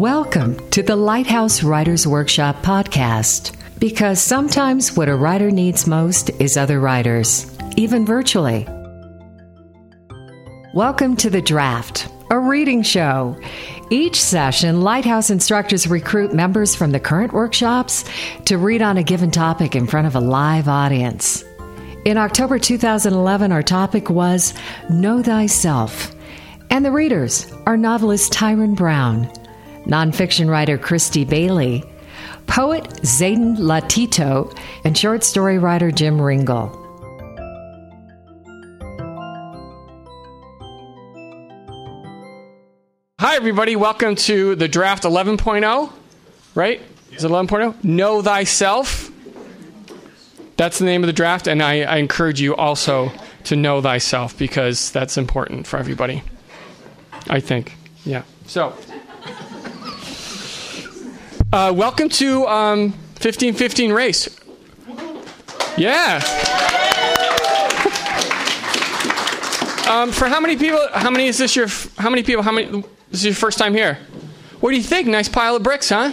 Welcome to the Lighthouse Writers Workshop podcast. Because sometimes what a writer needs most is other writers, even virtually. Welcome to The Draft, a reading show. Each session, Lighthouse instructors recruit members from the current workshops to read on a given topic in front of a live audience. In October 2011, our topic was Know Thyself. And the readers are novelist Taryn Brown, nonfiction writer Christy Bailey, poet Zayden Latito, and short story writer Jim Ringel. Hi, everybody. Welcome to the draft 11.0, right? Is it 11.0? Know thyself. That's the name of the draft, and I, I encourage you also to know thyself because that's important for everybody. I think. Yeah. So, uh, welcome to um, 1515 race. Yeah. Um, for how many people? How many is this your? How many people? How many? This is your first time here. What do you think? Nice pile of bricks, huh?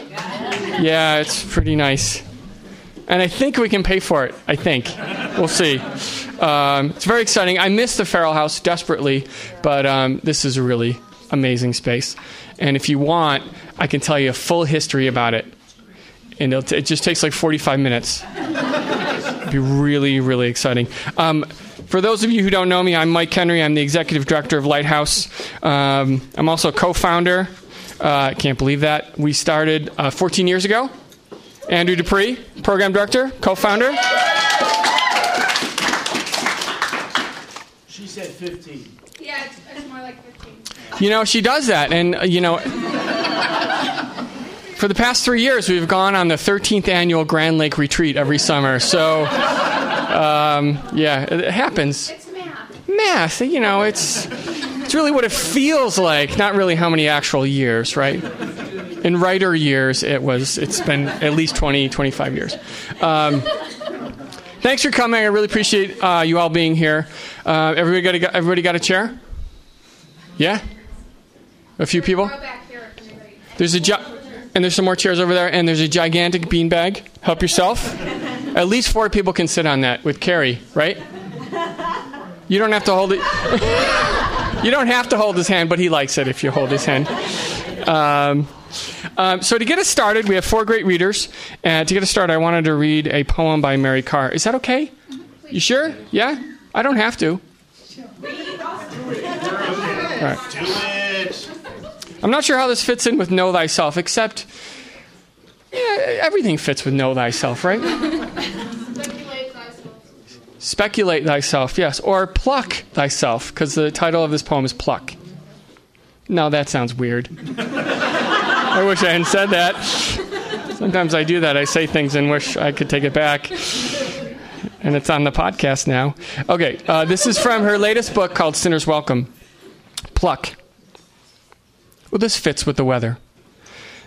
Yeah, it's pretty nice. And I think we can pay for it. I think. We'll see. Um, it's very exciting. I miss the Farrell House desperately, but um, this is a really amazing space. And if you want, I can tell you a full history about it. And t- it just takes like 45 minutes. It'd be really, really exciting. Um, for those of you who don't know me, I'm Mike Henry. I'm the executive director of Lighthouse. Um, I'm also a co founder. I uh, can't believe that. We started uh, 14 years ago. Andrea Dupree, program director, co founder. She said 15. Yeah, it's, it's more like 15. You know, she does that. And, uh, you know, for the past three years, we've gone on the 13th annual Grand Lake retreat every summer. So, um, yeah, it happens. It's math. Math, you know, it's it's really what it feels like, not really how many actual years, right? In writer years, it was it's been at least 20, 25 years. Um, thanks for coming. I really appreciate uh, you all being here. Uh, everybody got a, everybody got a chair? Yeah, a few people. There's a gi- and there's some more chairs over there, and there's a gigantic beanbag. Help yourself. At least four people can sit on that with Carrie, right? You don't have to hold it. you don't have to hold his hand, but he likes it if you hold his hand. Um, um, so to get us started, we have four great readers. And to get us started, I wanted to read a poem by Mary Karr. Is that okay? You sure? Yeah? I don't have to. Right. I'm not sure how this fits in with know thyself, except yeah, everything fits with know thyself, right? Manipulate thyself. Speculate thyself, yes, or pluck thyself, because the title of this poem is Pluck. Now that sounds weird. I wish I hadn't said that. Sometimes I do that. I say things and wish I could take it back. And it's on the podcast now. Okay, uh, this is from her latest book called Sinner's Welcome Pluck. Well, this fits with the weather.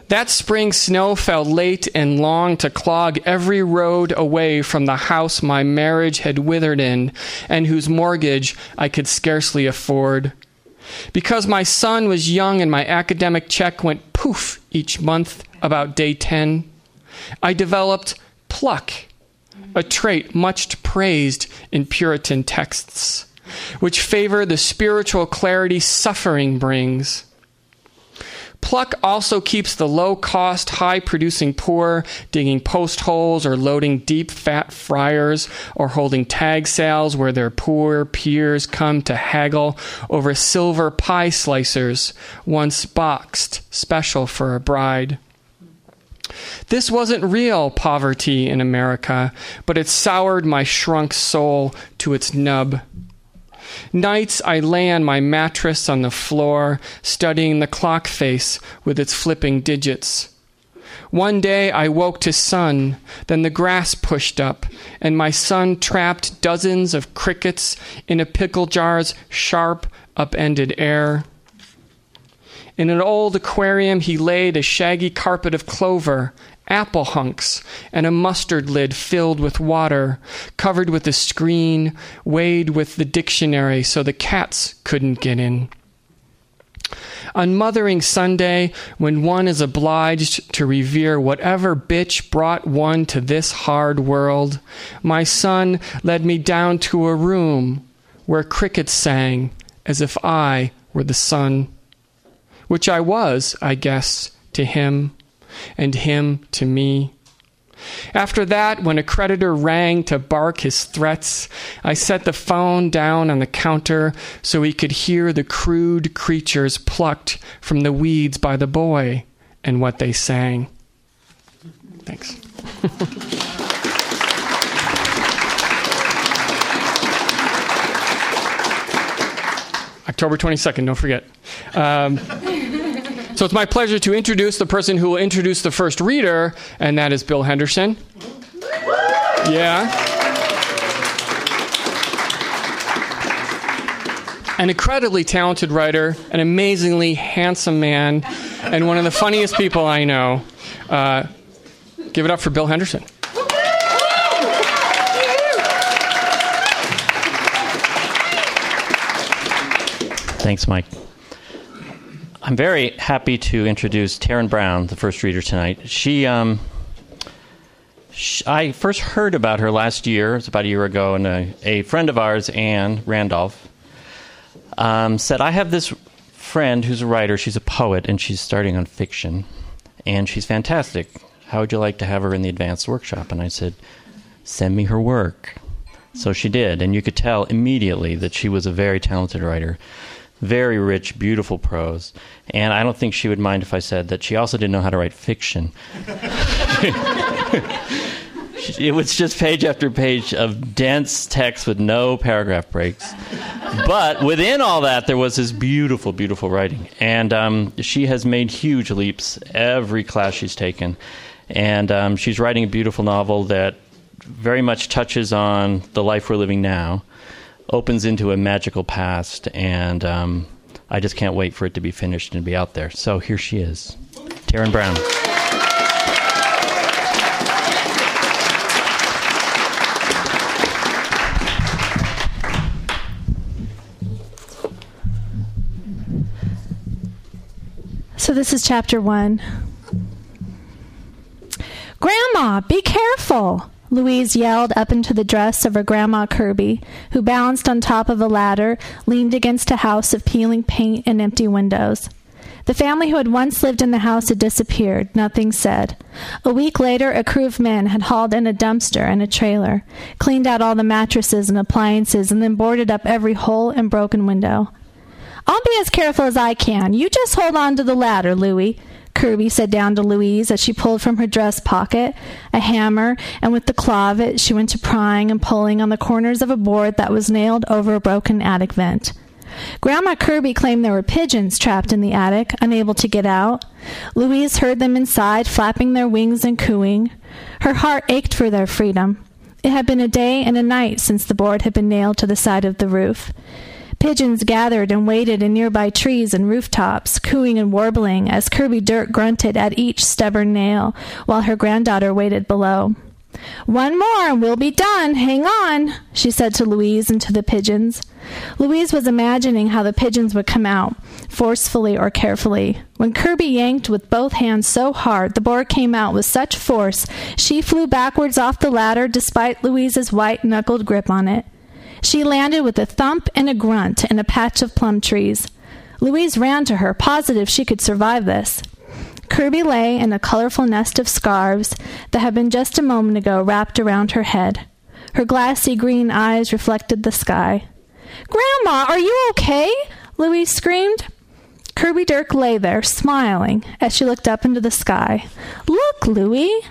That spring snow fell late and long to clog every road away from the house my marriage had withered in and whose mortgage I could scarcely afford. Because my son was young and my academic check went poof each month about day 10, I developed pluck, a trait much praised in Puritan texts, which favor the spiritual clarity suffering brings. Pluck also keeps the low cost, high producing poor digging post holes or loading deep fat fryers or holding tag sales where their poor peers come to haggle over silver pie slicers once boxed, special for a bride. This wasn't real poverty in America, but it soured my shrunk soul to its nub. Nights I lay on my mattress on the floor, studying the clock face with its flipping digits. One day I woke to sun, then the grass pushed up, and my son trapped dozens of crickets in a pickle jar's sharp, upended air. In an old aquarium, he laid a shaggy carpet of clover, apple hunks, and a mustard lid filled with water, covered with a screen, weighed with the dictionary so the cats couldn't get in. On Mothering Sunday, when one is obliged to revere whatever bitch brought one to this hard world, my son led me down to a room where crickets sang as if I were the sun, which I was, I guess, to him, and him to me. After that, when a creditor rang to bark his threats, I set the phone down on the counter so he could hear the crude creatures plucked from the weeds by the boy and what they sang. Thanks. October 22nd, don't forget. Um, so it's my pleasure to introduce the person who will introduce the first reader, and that is Bill Henderson. Yeah. An incredibly talented writer, an amazingly handsome man, and one of the funniest people I know. Uh, give it up for Bill Henderson. Thanks, Mike. I'm very happy to introduce Taryn Brown, the first reader tonight. She, um, sh I first heard about her last year, about a year ago, and a, a friend of ours, Anne Randolph, um, said, I have this friend who's a writer, she's a poet, and she's starting on fiction, and she's fantastic. How would you like to have her in the advanced workshop? And I said, Send me her work. So she did, and you could tell immediately that she was a very talented writer very rich, beautiful prose. And I don't think she would mind if I said that she also didn't know how to write fiction. it was just page after page of dense text with no paragraph breaks. But within all that, there was this beautiful, beautiful writing. And um, she has made huge leaps every class she's taken. And um, she's writing a beautiful novel that very much touches on the life we're living now opens into a magical past, and um, I just can't wait for it to be finished and be out there. So here she is, Taryn Brown. So this is chapter one. Grandma, be careful! Louise yelled up into the dress of her grandma Kirby, who balanced on top of a ladder, leaned against a house of peeling paint and empty windows. The family who had once lived in the house had disappeared, nothing said. A week later, a crew of men had hauled in a dumpster and a trailer, cleaned out all the mattresses and appliances, and then boarded up every hole and broken window. I'll be as careful as I can. You just hold on to the ladder, Louie, Kirby said down to Louise as she pulled from her dress pocket a hammer, and with the claw of it she went to prying and pulling on the corners of a board that was nailed over a broken attic vent. Grandma Kirby claimed there were pigeons trapped in the attic, unable to get out. Louise heard them inside, flapping their wings and cooing. Her heart ached for their freedom. It had been a day and a night since the board had been nailed to the side of the roof. Pigeons gathered and waited in nearby trees and rooftops, cooing and warbling as Kirby Dirk grunted at each stubborn nail, while her granddaughter waited below. One more and we'll be done. Hang on, she said to Louise and to the pigeons. Louise was imagining how the pigeons would come out, forcefully or carefully. When Kirby yanked with both hands so hard, the boar came out with such force, she flew backwards off the ladder despite Louise's white knuckled grip on it. She landed with a thump and a grunt in a patch of plum trees. Louise ran to her, positive she could survive this. Kirby lay in a colorful nest of scarves that had been just a moment ago wrapped around her head. Her glassy green eyes reflected the sky. Grandma, are you okay? Louise screamed. Kirby Dirk lay there, smiling, as she looked up into the sky. Look, Louie,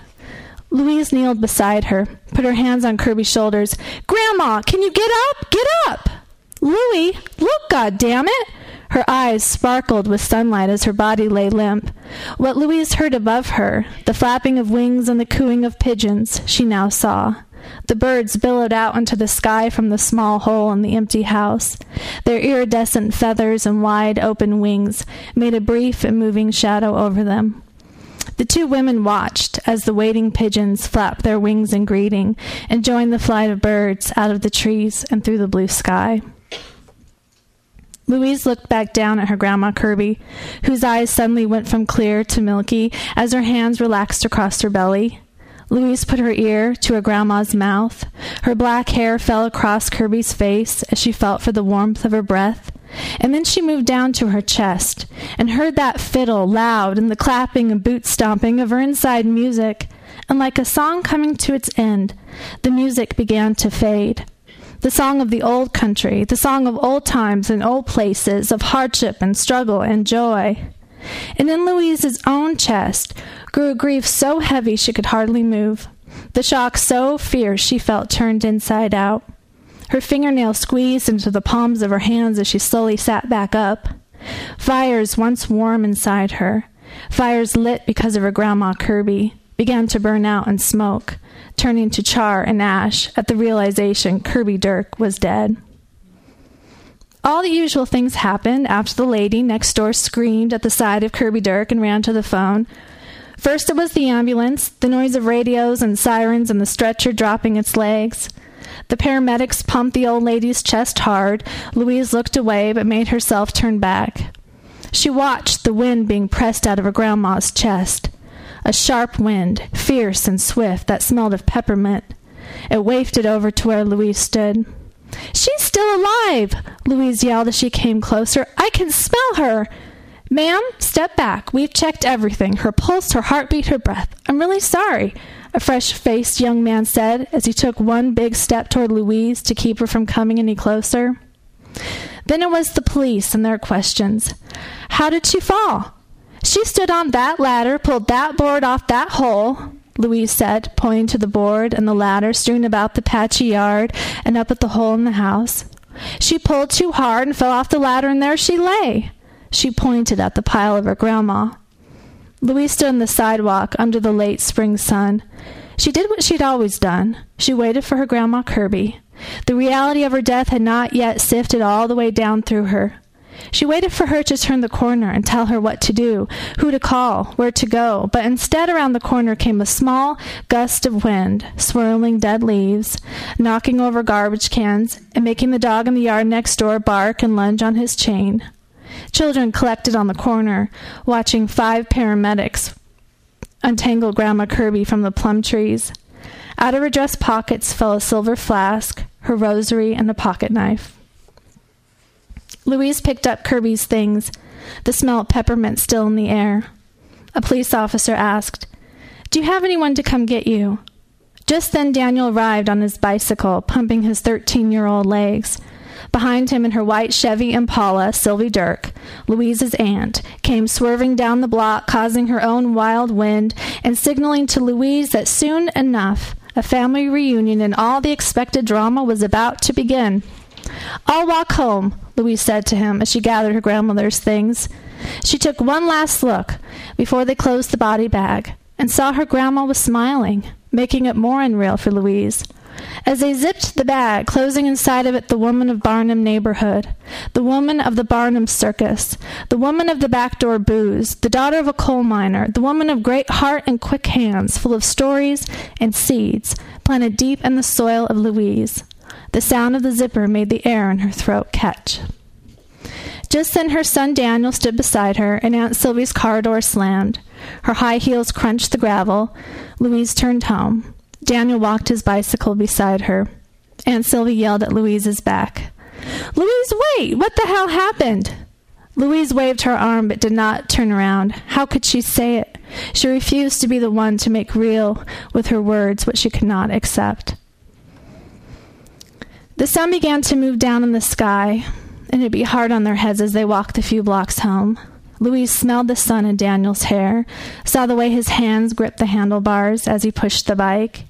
Louise kneeled beside her, put her hands on Kirby's shoulders. Grandma, can you get up? Get up! Louie, look, God damn it! Her eyes sparkled with sunlight as her body lay limp. What Louise heard above her, the flapping of wings and the cooing of pigeons, she now saw. The birds billowed out into the sky from the small hole in the empty house. Their iridescent feathers and wide open wings made a brief and moving shadow over them. The two women watched as the waiting pigeons flapped their wings in greeting and joined the flight of birds out of the trees and through the blue sky. Louise looked back down at her Grandma Kirby, whose eyes suddenly went from clear to milky as her hands relaxed across her belly. Louise put her ear to her grandma's mouth. Her black hair fell across Kirby's face as she felt for the warmth of her breath. And then she moved down to her chest and heard that fiddle loud and the clapping and boot stomping of her inside music. And like a song coming to its end, the music began to fade. The song of the old country, the song of old times and old places, of hardship and struggle and joy. And in Louise's own chest grew a grief so heavy she could hardly move, the shock so fierce she felt turned inside out. Her fingernails squeezed into the palms of her hands as she slowly sat back up. Fires once warm inside her, fires lit because of her grandma Kirby, began to burn out and smoke, turning to char and ash at the realization Kirby Dirk was dead. All the usual things happened after the lady next door screamed at the sight of Kirby Dirk and ran to the phone. First, it was the ambulance, the noise of radios and sirens, and the stretcher dropping its legs. The paramedics pumped the old lady's chest hard. Louise looked away, but made herself turn back. She watched the wind being pressed out of her grandma's chest. A sharp wind, fierce and swift, that smelled of peppermint. It wafted over to where Louise stood. She's still alive! Louise yelled as she came closer. I can smell her! Ma'am, step back. We've checked everything her pulse, her heartbeat, her breath. I'm really sorry, a fresh faced young man said as he took one big step toward Louise to keep her from coming any closer. Then it was the police and their questions. How did she fall? She stood on that ladder, pulled that board off that hole. Louise said, pointing to the board and the ladder strewn about the patchy yard and up at the hole in the house. She pulled too hard and fell off the ladder, and there she lay. She pointed at the pile of her grandma. Louise stood on the sidewalk under the late spring sun. She did what she'd always done. She waited for her grandma Kirby. The reality of her death had not yet sifted all the way down through her. She waited for her to turn the corner and tell her what to do, who to call, where to go, but instead around the corner came a small gust of wind, swirling dead leaves, knocking over garbage cans, and making the dog in the yard next door bark and lunge on his chain. Children collected on the corner, watching five paramedics untangle Grandma Kirby from the plum trees. Out of her dress pockets fell a silver flask, her rosary, and a pocket knife. Louise picked up Kirby's things, the smell of peppermint still in the air. A police officer asked, Do you have anyone to come get you? Just then Daniel arrived on his bicycle, pumping his 13 year old legs. Behind him in her white Chevy Impala, Sylvie Dirk, Louise's aunt, came swerving down the block, causing her own wild wind and signaling to Louise that soon enough a family reunion and all the expected drama was about to begin. I'll walk home, Louise said to him as she gathered her grandmother's things. She took one last look before they closed the body bag and saw her grandma was smiling, making it more unreal for Louise. As they zipped the bag, closing inside of it the woman of Barnum neighborhood, the woman of the Barnum circus, the woman of the backdoor booze, the daughter of a coal miner, the woman of great heart and quick hands, full of stories and seeds, planted deep in the soil of Louise. The sound of the zipper made the air in her throat catch. Just then her son Daniel stood beside her, and Aunt Sylvie's car door slammed. Her high heels crunched the gravel. Louise turned home. Daniel walked his bicycle beside her. Aunt Sylvie yelled at Louise's back. Louise, wait! What the hell happened? Louise waved her arm but did not turn around. How could she say it? She refused to be the one to make real with her words what she could not accept. The sun began to move down in the sky, and it'd be hard on their heads as they walked the few blocks home. Louise smelled the sun in Daniel's hair, saw the way his hands gripped the handlebars as he pushed the bike.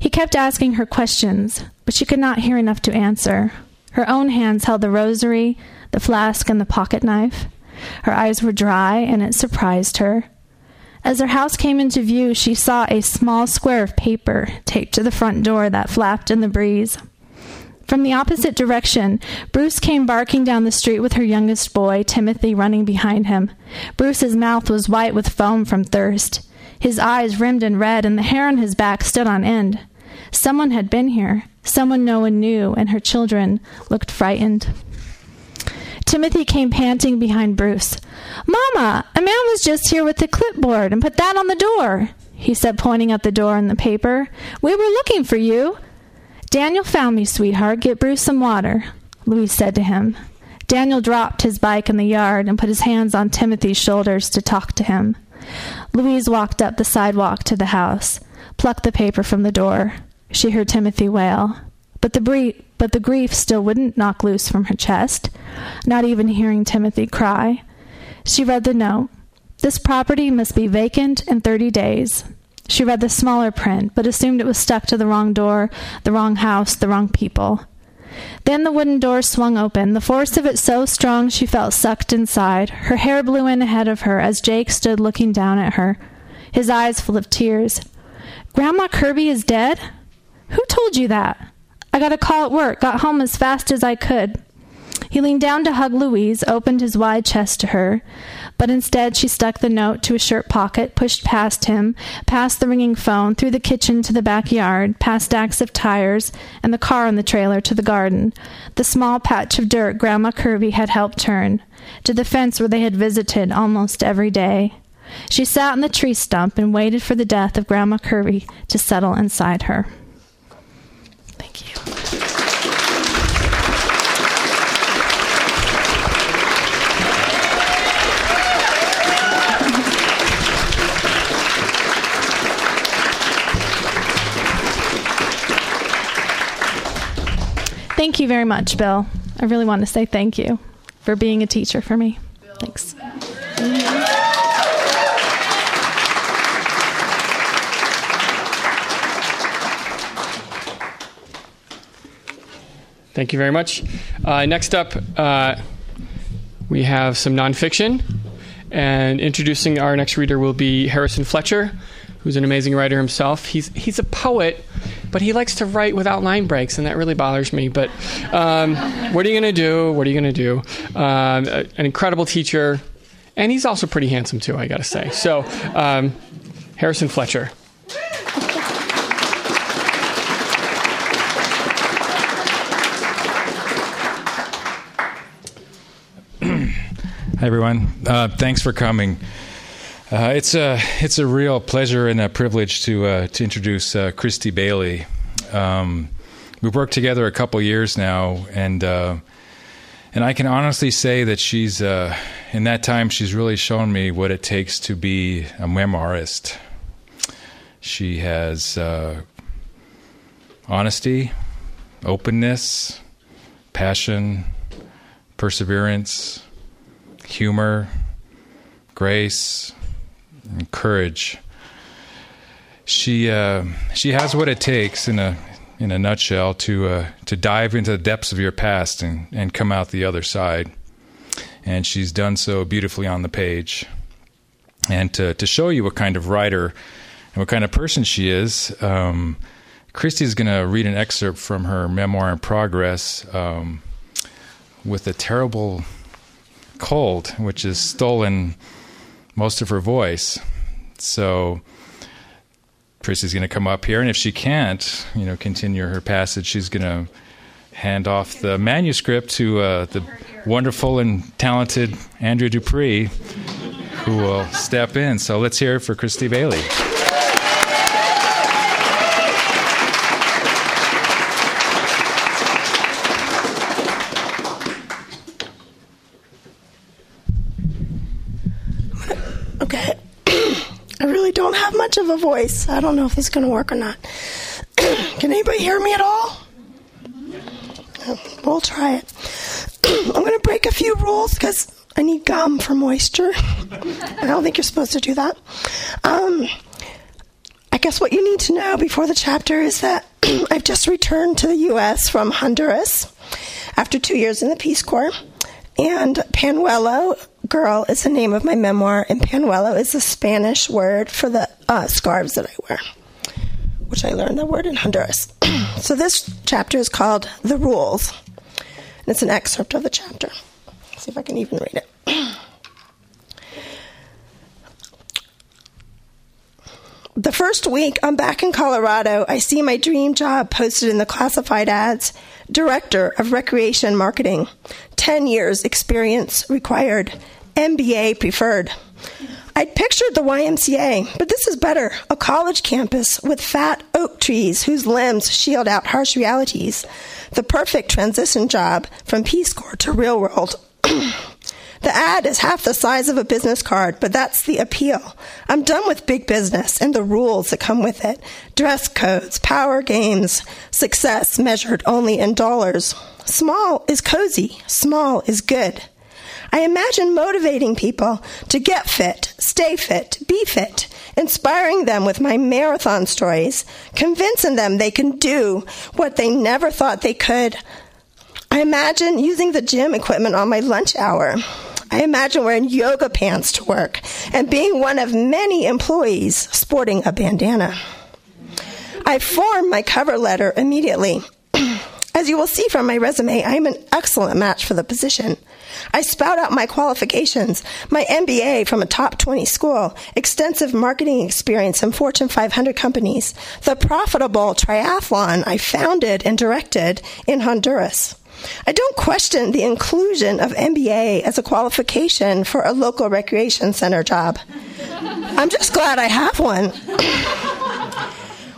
He kept asking her questions, but she could not hear enough to answer. Her own hands held the rosary, the flask, and the pocket knife. Her eyes were dry, and it surprised her. As their house came into view, she saw a small square of paper taped to the front door that flapped in the breeze. From the opposite direction, Bruce came barking down the street with her youngest boy, Timothy, running behind him. Bruce's mouth was white with foam from thirst. His eyes rimmed and red, and the hair on his back stood on end. Someone had been here. Someone no one knew, and her children looked frightened. Timothy came panting behind Bruce. Mama, a man was just here with a clipboard and put that on the door, he said, pointing at the door in the paper. We were looking for you. Daniel found me, sweetheart. Get Bruce some water, Louise said to him. Daniel dropped his bike in the yard and put his hands on Timothy's shoulders to talk to him. Louise walked up the sidewalk to the house, plucked the paper from the door. She heard Timothy wail, but the, bre- but the grief still wouldn't knock loose from her chest, not even hearing Timothy cry. She read the note. This property must be vacant in 30 days. She read the smaller print, but assumed it was stuck to the wrong door, the wrong house, the wrong people. Then the wooden door swung open, the force of it so strong she felt sucked inside. Her hair blew in ahead of her as Jake stood looking down at her, his eyes full of tears. Grandma Kirby is dead? Who told you that? I got a call at work, got home as fast as I could. He leaned down to hug Louise, opened his wide chest to her, but instead she stuck the note to a shirt pocket, pushed past him, past the ringing phone, through the kitchen to the backyard, past stacks of tires and the car on the trailer to the garden, the small patch of dirt Grandma Kirby had helped turn, to the fence where they had visited almost every day. She sat on the tree stump and waited for the death of Grandma Kirby to settle inside her. Thank you. Thank you very much, Bill. I really want to say thank you for being a teacher for me. Thanks. Thank you very much. Uh, next up, uh, we have some nonfiction. And introducing our next reader will be Harrison Fletcher, who's an amazing writer himself. He's, he's a poet, but he likes to write without line breaks, and that really bothers me. But um, what are you going to do? What are you going to do? Um, an incredible teacher, and he's also pretty handsome, too, I got to say. So, um, Harrison Fletcher. Hi everyone. Uh, thanks for coming. Uh, it's a it's a real pleasure and a privilege to uh, to introduce uh, Christy Bailey. Um, we've worked together a couple years now, and uh, and I can honestly say that she's uh, in that time she's really shown me what it takes to be a memoirist. She has honesty, openness, passion, perseverance humor, grace, and courage. She uh, she has what it takes in a in a nutshell to uh, to dive into the depths of your past and, and come out the other side. And she's done so beautifully on the page. And to to show you what kind of writer and what kind of person she is, um, Christy's going to read an excerpt from her memoir in progress um, with a terrible cold, which has stolen most of her voice. So Christy's going to come up here, and if she can't, you know, continue her passage, she's going to hand off the manuscript to uh, the wonderful and talented Andrea Dupree, who will step in. So let's hear it for Christy Bailey. Okay. I really don't have much of a voice. I don't know if this is going to work or not. Can anybody hear me at all? We'll try it. I'm going to break a few rules because I need gum for moisture. I don't think you're supposed to do that. Um, I guess what you need to know before the chapter is that I've just returned to the U.S. from Honduras after two years in the Peace Corps. And Panuelo girl is the name of my memoir, and Panuelo is the Spanish word for the uh, scarves that I wear, which I learned that word in Honduras. so this chapter is called The Rules, and it's an excerpt of the chapter. Let's see if I can even read it. The first week I'm back in Colorado, I see my dream job posted in the classified ads Director of Recreation Marketing, 10 years experience required, MBA preferred. I'd pictured the YMCA, but this is better a college campus with fat oak trees whose limbs shield out harsh realities. The perfect transition job from Peace Corps to real world. The ad is half the size of a business card, but that's the appeal. I'm done with big business and the rules that come with it dress codes, power games, success measured only in dollars. Small is cozy, small is good. I imagine motivating people to get fit, stay fit, be fit, inspiring them with my marathon stories, convincing them they can do what they never thought they could. I imagine using the gym equipment on my lunch hour. I imagine wearing yoga pants to work and being one of many employees sporting a bandana. I form my cover letter immediately. As you will see from my resume, I am an excellent match for the position. I spout out my qualifications, my MBA from a top 20 school, extensive marketing experience in Fortune 500 companies, the profitable triathlon I founded and directed in Honduras. I don't question the inclusion of MBA as a qualification for a local recreation center job. I'm just glad I have one.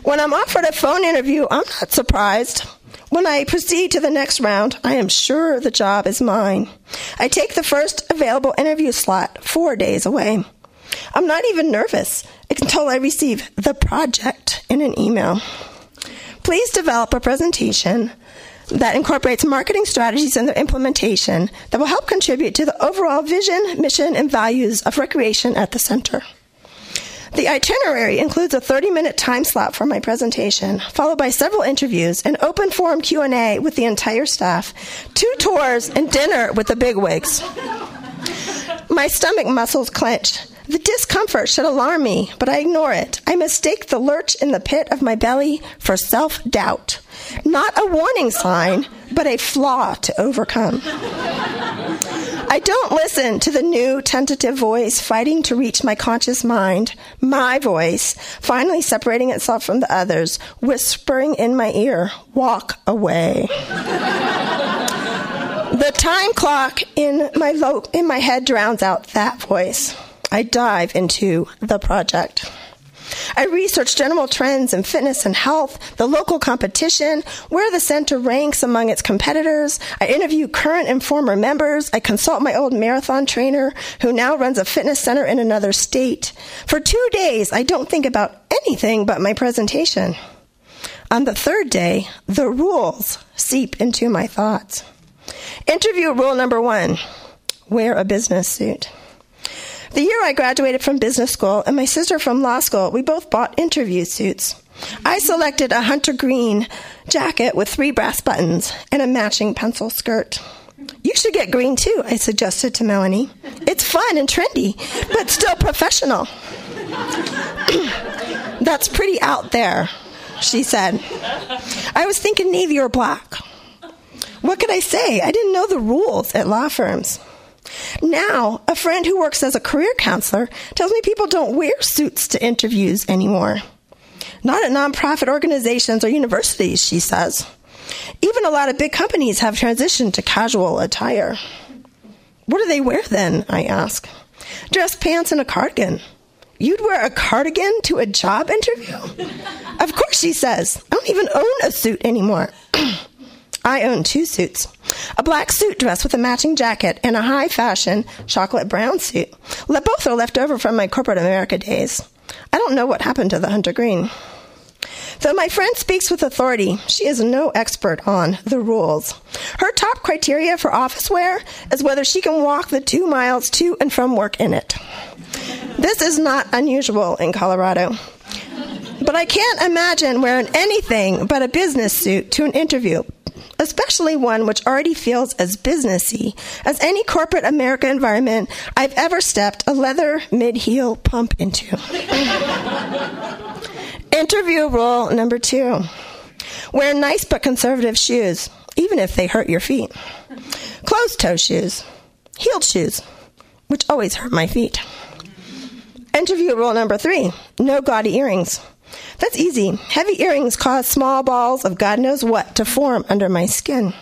when I'm offered a phone interview, I'm not surprised. When I proceed to the next round, I am sure the job is mine. I take the first available interview slot four days away. I'm not even nervous until I receive the project in an email. Please develop a presentation that incorporates marketing strategies and their implementation that will help contribute to the overall vision, mission, and values of recreation at the center. The itinerary includes a 30-minute time slot for my presentation, followed by several interviews, an open forum Q&A with the entire staff, two tours, and dinner with the bigwigs. My stomach muscles clench. The discomfort should alarm me, but I ignore it. I mistake the lurch in the pit of my belly for self doubt. Not a warning sign, but a flaw to overcome. I don't listen to the new tentative voice fighting to reach my conscious mind, my voice, finally separating itself from the others, whispering in my ear, walk away. the time clock in my, lo- in my head drowns out that voice. I dive into the project. I research general trends in fitness and health, the local competition, where the center ranks among its competitors. I interview current and former members. I consult my old marathon trainer who now runs a fitness center in another state. For two days, I don't think about anything but my presentation. On the third day, the rules seep into my thoughts. Interview rule number one wear a business suit. The year I graduated from business school and my sister from law school, we both bought interview suits. I selected a hunter green jacket with three brass buttons and a matching pencil skirt. You should get green too, I suggested to Melanie. It's fun and trendy, but still professional. That's pretty out there, she said. I was thinking navy or black. What could I say? I didn't know the rules at law firms. Now, a friend who works as a career counselor tells me people don't wear suits to interviews anymore. Not at nonprofit organizations or universities, she says. Even a lot of big companies have transitioned to casual attire. What do they wear then? I ask. Dress pants and a cardigan. You'd wear a cardigan to a job interview? of course, she says. I don't even own a suit anymore. I own two suits a black suit dress with a matching jacket and a high fashion chocolate brown suit. Both are left over from my corporate America days. I don't know what happened to the hunter green. Though my friend speaks with authority, she is no expert on the rules. Her top criteria for office wear is whether she can walk the two miles to and from work in it. This is not unusual in Colorado. But I can't imagine wearing anything but a business suit to an interview, especially one which already feels as businessy as any corporate America environment I've ever stepped a leather mid heel pump into. Interview rule number two wear nice but conservative shoes, even if they hurt your feet. Closed toe shoes, heeled shoes, which always hurt my feet. Interview rule number three no gaudy earrings. That's easy. Heavy earrings cause small balls of God knows what to form under my skin.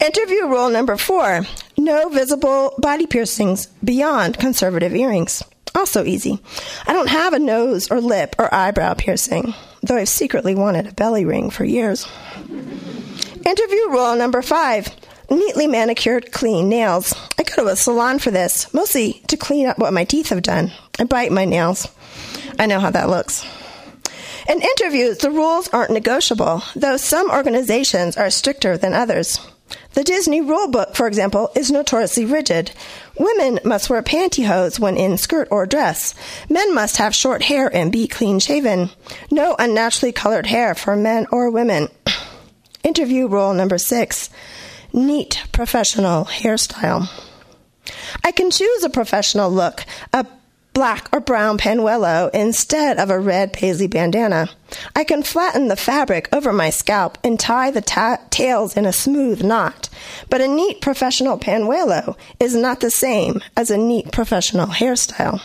Interview rule number four no visible body piercings beyond conservative earrings. Also easy. I don't have a nose or lip or eyebrow piercing, though I've secretly wanted a belly ring for years. Interview rule number five neatly manicured, clean nails. I go to a salon for this, mostly to clean up what my teeth have done. I bite my nails. I know how that looks. In interviews, the rules aren't negotiable, though some organizations are stricter than others. The Disney rule book, for example, is notoriously rigid. Women must wear pantyhose when in skirt or dress. Men must have short hair and be clean shaven. No unnaturally colored hair for men or women. Interview rule number six neat professional hairstyle. I can choose a professional look, a black or brown panuelo instead of a red paisley bandana. I can flatten the fabric over my scalp and tie the ta- tails in a smooth knot. But a neat professional panuelo is not the same as a neat professional hairstyle.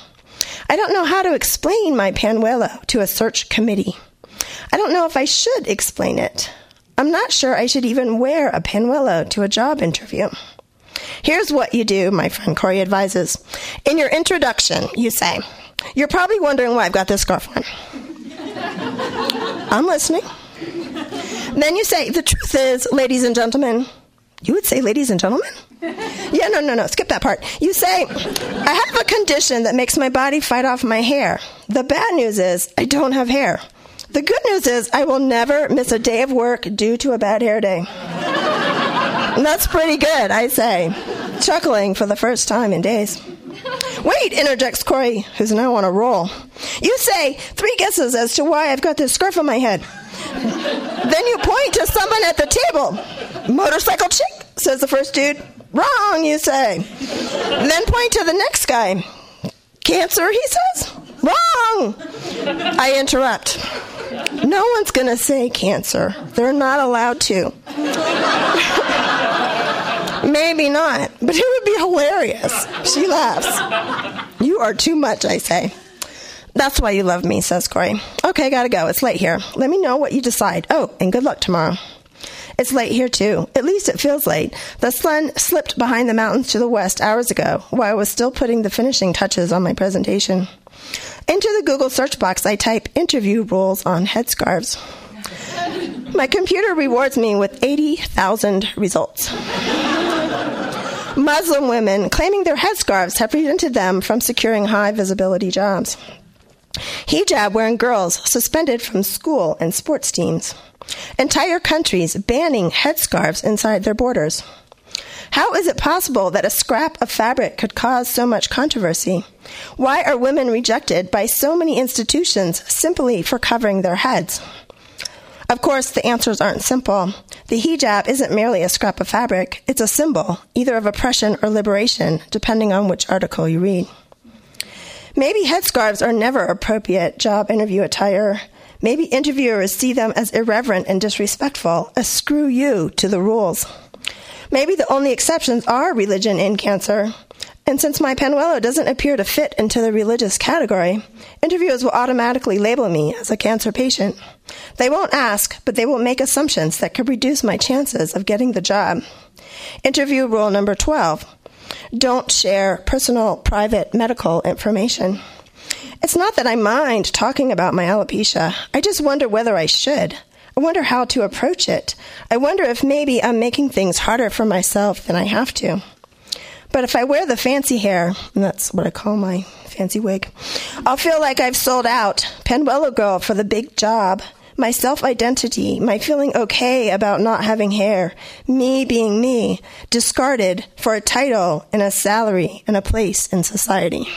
I don't know how to explain my panuelo to a search committee. I don't know if I should explain it. I'm not sure I should even wear a panuelo to a job interview. Here's what you do, my friend Corey advises. In your introduction, you say, You're probably wondering why I've got this scarf on. I'm listening. Then you say, The truth is, ladies and gentlemen, you would say, ladies and gentlemen? Yeah, no, no, no, skip that part. You say, I have a condition that makes my body fight off my hair. The bad news is, I don't have hair. The good news is, I will never miss a day of work due to a bad hair day. That's pretty good, I say, chuckling for the first time in days. Wait, interjects Corey, who's now on a roll. You say three guesses as to why I've got this scarf on my head. then you point to someone at the table. Motorcycle chick, says the first dude. Wrong, you say. then point to the next guy. Cancer, he says. Wrong! I interrupt. No one's going to say cancer. They're not allowed to. Maybe not, but it would be hilarious. She laughs. You are too much, I say. That's why you love me, says Corey. Okay, gotta go. It's late here. Let me know what you decide. Oh, and good luck tomorrow. It's late here, too. At least it feels late. The sun slipped behind the mountains to the west hours ago, while I was still putting the finishing touches on my presentation. Into the Google search box, I type interview rules on headscarves. My computer rewards me with 80,000 results. Muslim women claiming their headscarves have prevented them from securing high visibility jobs. Hijab wearing girls suspended from school and sports teams. Entire countries banning headscarves inside their borders. How is it possible that a scrap of fabric could cause so much controversy? Why are women rejected by so many institutions simply for covering their heads? Of course, the answers aren't simple. The hijab isn't merely a scrap of fabric, it's a symbol, either of oppression or liberation, depending on which article you read. Maybe headscarves are never appropriate job interview attire. Maybe interviewers see them as irreverent and disrespectful, a screw you to the rules. Maybe the only exceptions are religion and cancer. And since my panuelo doesn't appear to fit into the religious category, interviewers will automatically label me as a cancer patient. They won't ask, but they will make assumptions that could reduce my chances of getting the job. Interview rule number 12 don't share personal, private medical information. It's not that I mind talking about my alopecia. I just wonder whether I should. I wonder how to approach it. I wonder if maybe I'm making things harder for myself than I have to. But if I wear the fancy hair, and that's what I call my fancy wig, I'll feel like I've sold out. Panuelo girl for the big job. My self identity, my feeling okay about not having hair, me being me, discarded for a title and a salary and a place in society.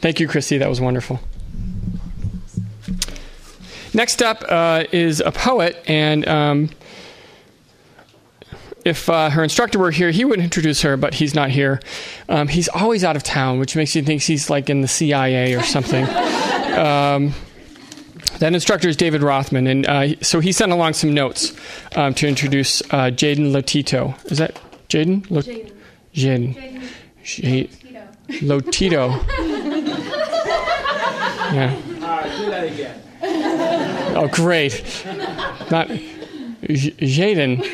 Thank you, Christy. That was wonderful. Next up uh, is a poet, and um, if uh, her instructor were here, he would introduce her, but he's not here. Um, he's always out of town, which makes you think he's like in the CIA or something. um, That instructor is David Rothman, and uh, so he sent along some notes um, to introduce uh, Jaden Lotito. Is that Jaden? Lo- Jaden. Jaden. Jaden. J- Lotito. yeah. All right, do that again. Oh, great. Not J- Jaden.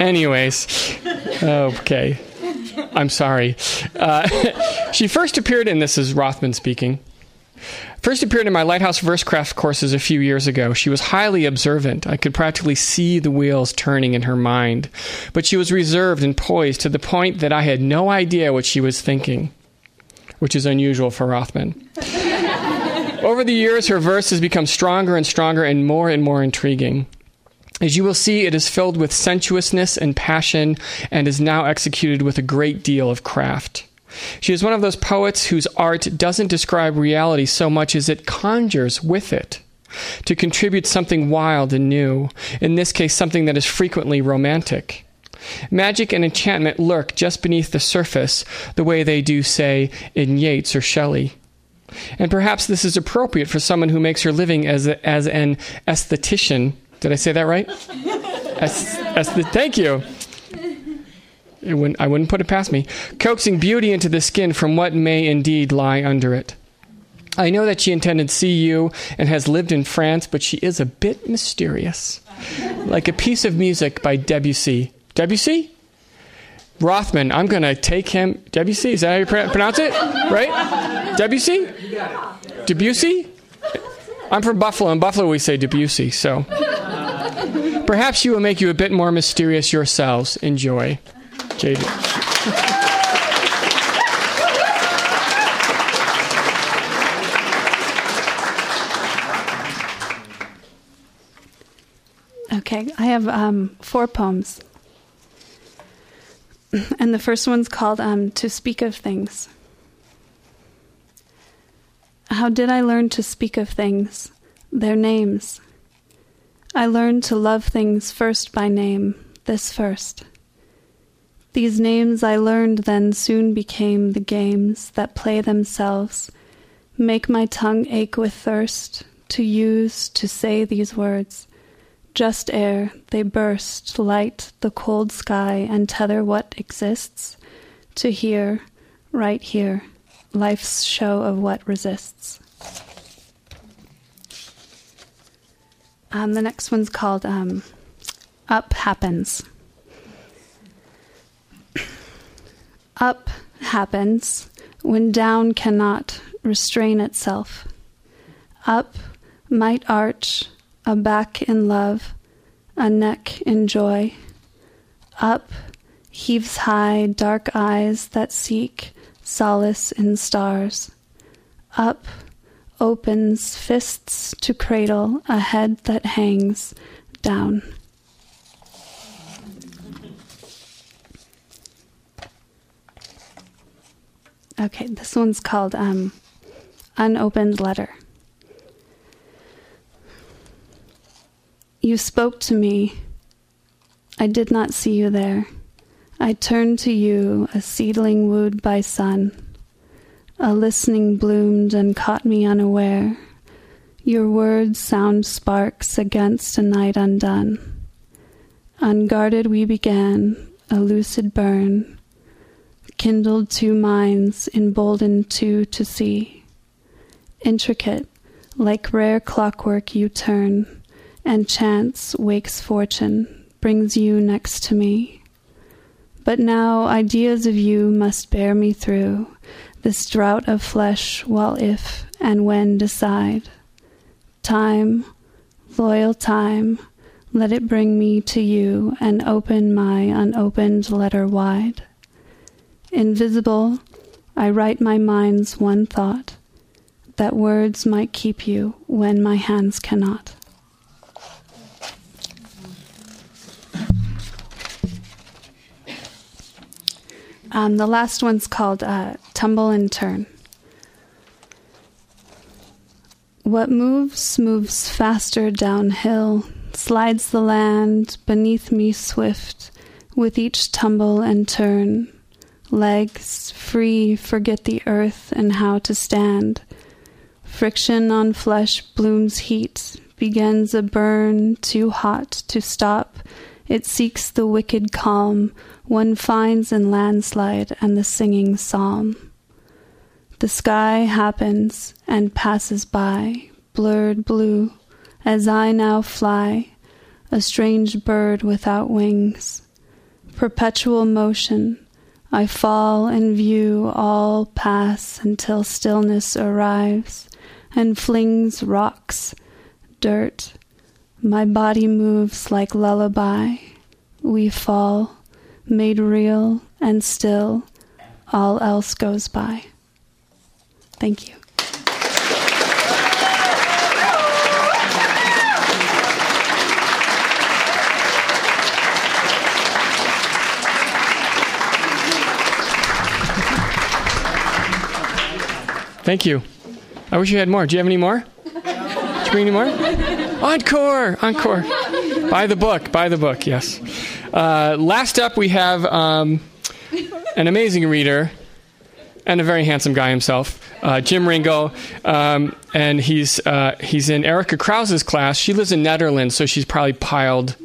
Anyways, okay. I'm sorry. Uh, she first appeared, and this is Rothman speaking. First appeared in my Lighthouse Versecraft courses a few years ago. She was highly observant. I could practically see the wheels turning in her mind. But she was reserved and poised to the point that I had no idea what she was thinking, which is unusual for Rothman. Over the years, her verse has become stronger and stronger and more and more intriguing. As you will see, it is filled with sensuousness and passion and is now executed with a great deal of craft. She is one of those poets whose art doesn't describe reality so much as it conjures with it to contribute something wild and new, in this case, something that is frequently romantic. Magic and enchantment lurk just beneath the surface, the way they do, say, in Yeats or Shelley. And perhaps this is appropriate for someone who makes her living as, a, as an aesthetician. Did I say that right? Aes- aesthet- thank you. It wouldn't, I wouldn't put it past me. Coaxing beauty into the skin from what may indeed lie under it. I know that she intended CU and has lived in France, but she is a bit mysterious. Like a piece of music by Debussy. Debussy? Rothman. I'm going to take him. Debussy? Is that how you pr- pronounce it? Right? Debussy? Debussy? I'm from Buffalo. In Buffalo, we say Debussy, so. Perhaps she will make you a bit more mysterious yourselves. Enjoy. Okay, I have um, four poems. And the first one's called um, To Speak of Things. How did I learn to speak of things, their names? I learned to love things first by name, this first. These names I learned then soon became the games that play themselves, make my tongue ache with thirst, to use, to say these words. Just air, they burst, light the cold sky, and tether what exists to here, right here, life's show of what resists. Um, the next one's called um, Up Happens. Up happens when down cannot restrain itself. Up might arch a back in love, a neck in joy. Up heaves high dark eyes that seek solace in stars. Up opens fists to cradle a head that hangs down. Okay, this one's called um, Unopened Letter. You spoke to me. I did not see you there. I turned to you, a seedling wooed by sun. A listening bloomed and caught me unaware. Your words sound sparks against a night undone. Unguarded we began, a lucid burn, kindled two minds, emboldened two to see. Intricate, like rare clockwork you turn, and chance wakes fortune, brings you next to me. But now ideas of you must bear me through this drought of flesh, while if and when decide. Time, loyal time, let it bring me to you and open my unopened letter wide. Invisible, I write my mind's one thought, that words might keep you when my hands cannot. Um, the last one's called uh, Tumble and Turn. What moves, moves faster downhill, slides the land beneath me swift, with each tumble and turn. Legs free, forget the earth and how to stand. Friction on flesh blooms heat, begins a burn too hot to stop. It seeks the wicked calm one finds in landslide and the singing psalm. The sky happens and passes by, blurred blue, as I now fly, a strange bird without wings. Perpetual motion, I fall and view all pass until stillness arrives and flings rocks, dirt. My body moves like lullaby. We fall, made real and still. All else goes by. Thank you. Thank you. I wish you had more. Do you have any more? Did you bring any more? Encore! Encore. Buy the book. Buy the book, yes. Uh, last up, we have um, an amazing reader and a very handsome guy himself, uh, Jim Ringel, um, and he's uh, he's in Erika Krouse's class. She lives in Netherlands, so she's probably piled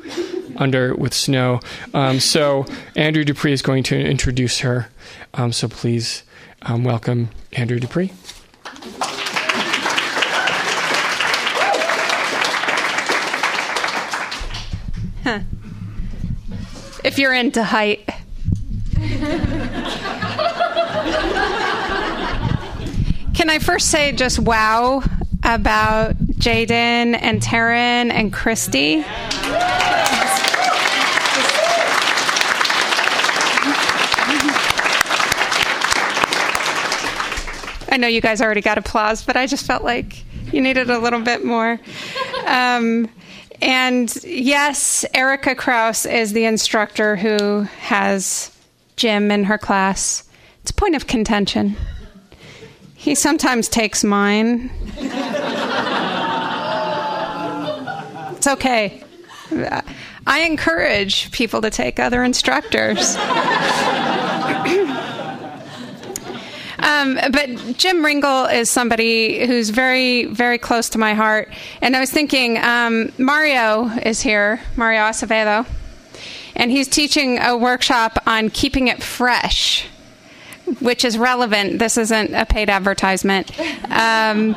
under with snow. Um, so Andrea Dupree is going to introduce her. Um, so please um, welcome Andrea Dupree. If you're into height. Can I first say just wow about Jaden and Taryn and Christy? I know you guys already got applause, but I just felt like you needed a little bit more. Um, and yes, Erika Krouse is the instructor who has Jim in her class. It's a point of contention. He sometimes takes mine. it's okay. I encourage people to take other instructors. Um, but Jim Ringel is somebody who's very, very close to my heart. And I was thinking, um, Mario is here, Mario Acevedo, and he's teaching a workshop on keeping it fresh, which is relevant. This isn't a paid advertisement. Um,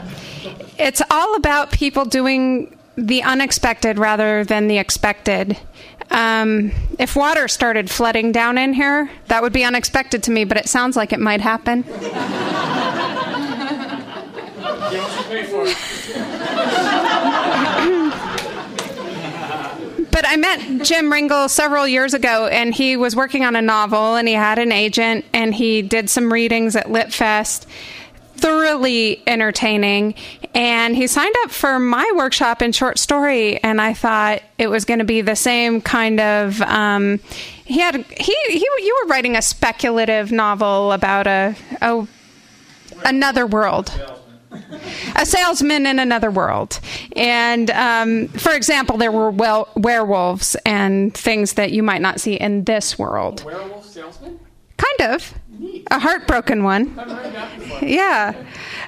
it's all about people doing the unexpected rather than the expected. Um, if water started flooding down in here, that would be unexpected to me, but it sounds like it might happen. but I met Jim Ringel several years ago, and he was working on a novel, and he had an agent, and he did some readings at LitFest thoroughly entertaining. And he signed up for my workshop in short story, and I thought it was going to be the same kind of. Um, he had he he you were writing a speculative novel about a a another world. A salesman in another world. And um, for example, there were well, werewolves and things that you might not see in this world. A werewolf salesman? Kind of. A heartbroken one. Yeah.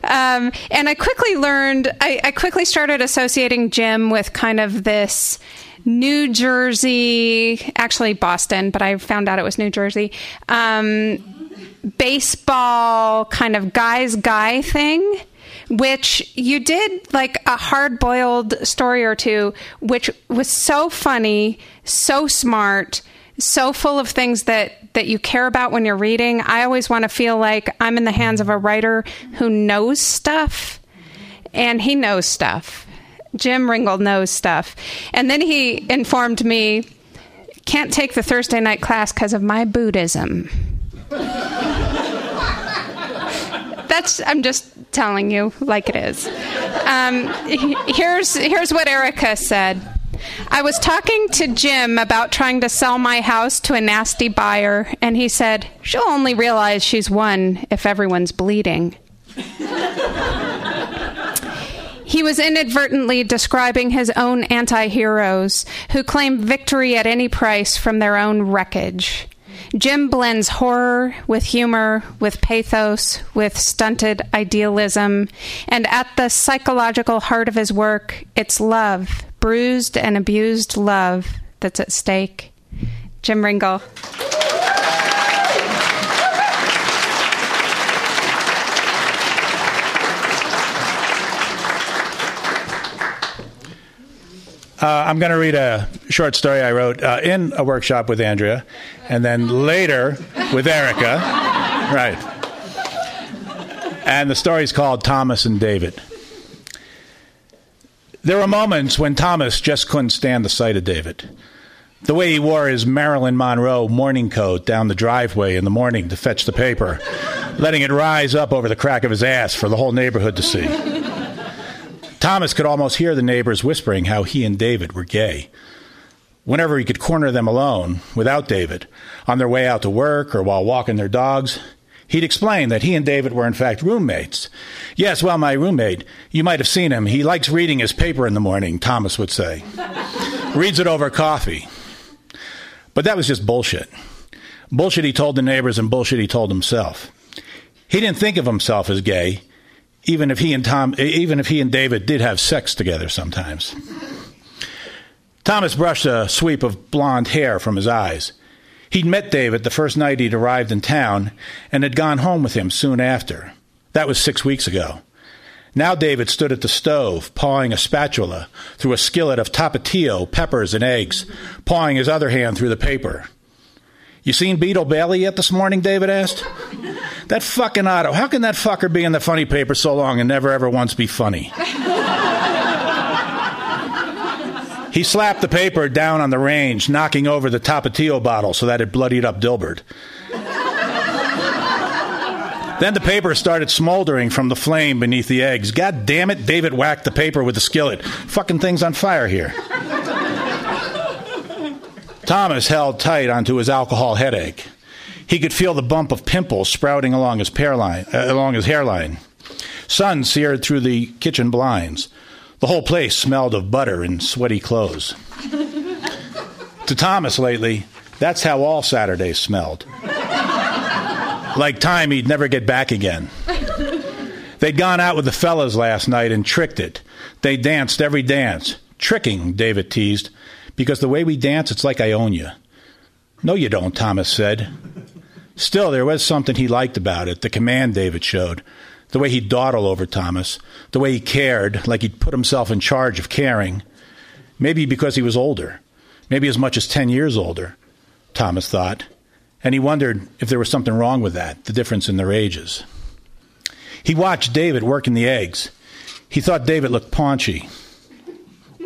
Um, and I quickly learned, I, I quickly started associating Jim with kind of this New Jersey, actually Boston, but I found out it was New Jersey, um, baseball kind of guy's guy thing. Which you did like a hard boiled story or two, which was so funny, so smart, so full of things that that you care about when you're reading. I always want to feel like I'm in the hands of a writer who knows stuff, and he knows stuff. Jim Ringel knows stuff. And then he informed me can't take the Thursday night class because of my Buddhism. That's I'm just telling you like it is. Um, here's here's what Erika said. I was talking to Jim about trying to sell my house to a nasty buyer, and he said, She'll only realize she's won if everyone's bleeding. he was inadvertently describing his own anti heroes who claim victory at any price from their own wreckage. Jim blends horror with humor, with pathos, with stunted idealism, and at the psychological heart of his work, it's love, bruised and abused love, that's at stake. Jim Ringel. Uh, I'm going to read a short story I wrote uh, in a workshop with Andrea, and then later with Erika. Right. And the story is called Thomas and David. There were moments when Thomas just couldn't stand the sight of David. The way he wore his Marilyn Monroe morning coat down the driveway in the morning to fetch the paper, letting it rise up over the crack of his ass for the whole neighborhood to see. Thomas could almost hear the neighbors whispering how he and David were gay. Whenever he could corner them alone, without David, on their way out to work or while walking their dogs, he'd explain that he and David were in fact roommates. Yes, well, my roommate, you might have seen him. He likes reading his paper in the morning, Thomas would say. Reads it over coffee. But that was just bullshit. Bullshit he told the neighbors and bullshit he told himself. He didn't think of himself as gay even if he and Tom, even if he and David did have sex together sometimes. Thomas brushed a sweep of blonde hair from his eyes. He'd met David the first night he'd arrived in town and had gone home with him soon after. That was six weeks ago. Now David stood at the stove, pawing a spatula through a skillet of tapatio, peppers, and eggs, pawing his other hand through the paper. You seen Beetle Bailey yet this morning? David asked. That fucking Otto. How can that fucker be in the funny paper so long and never ever once be funny? He slapped the paper down on the range, knocking over the Tapatio bottle so that it bloodied up Dilbert. then the paper started smoldering from the flame beneath the eggs. God damn it, David whacked the paper with the skillet. Fucking thing's on fire here. Thomas held tight onto his alcohol headache. He could feel the bump of pimples sprouting along his, line, uh, along his hairline. Sun seared through the kitchen blinds. The whole place smelled of butter and sweaty clothes. to Thomas lately, that's how all Saturdays smelled. like time he'd never get back again. They'd gone out with the fellas last night and tricked it. They danced every dance. Tricking, David teased because the way we dance, it's like I own you. No, you don't, Thomas said. Still, there was something he liked about it the command David showed, the way he'd dawdle over Thomas, the way he cared, like he'd put himself in charge of caring. Maybe because he was older, maybe as much as 10 years older, Thomas thought. And he wondered if there was something wrong with that, the difference in their ages. He watched David working the eggs. He thought David looked paunchy.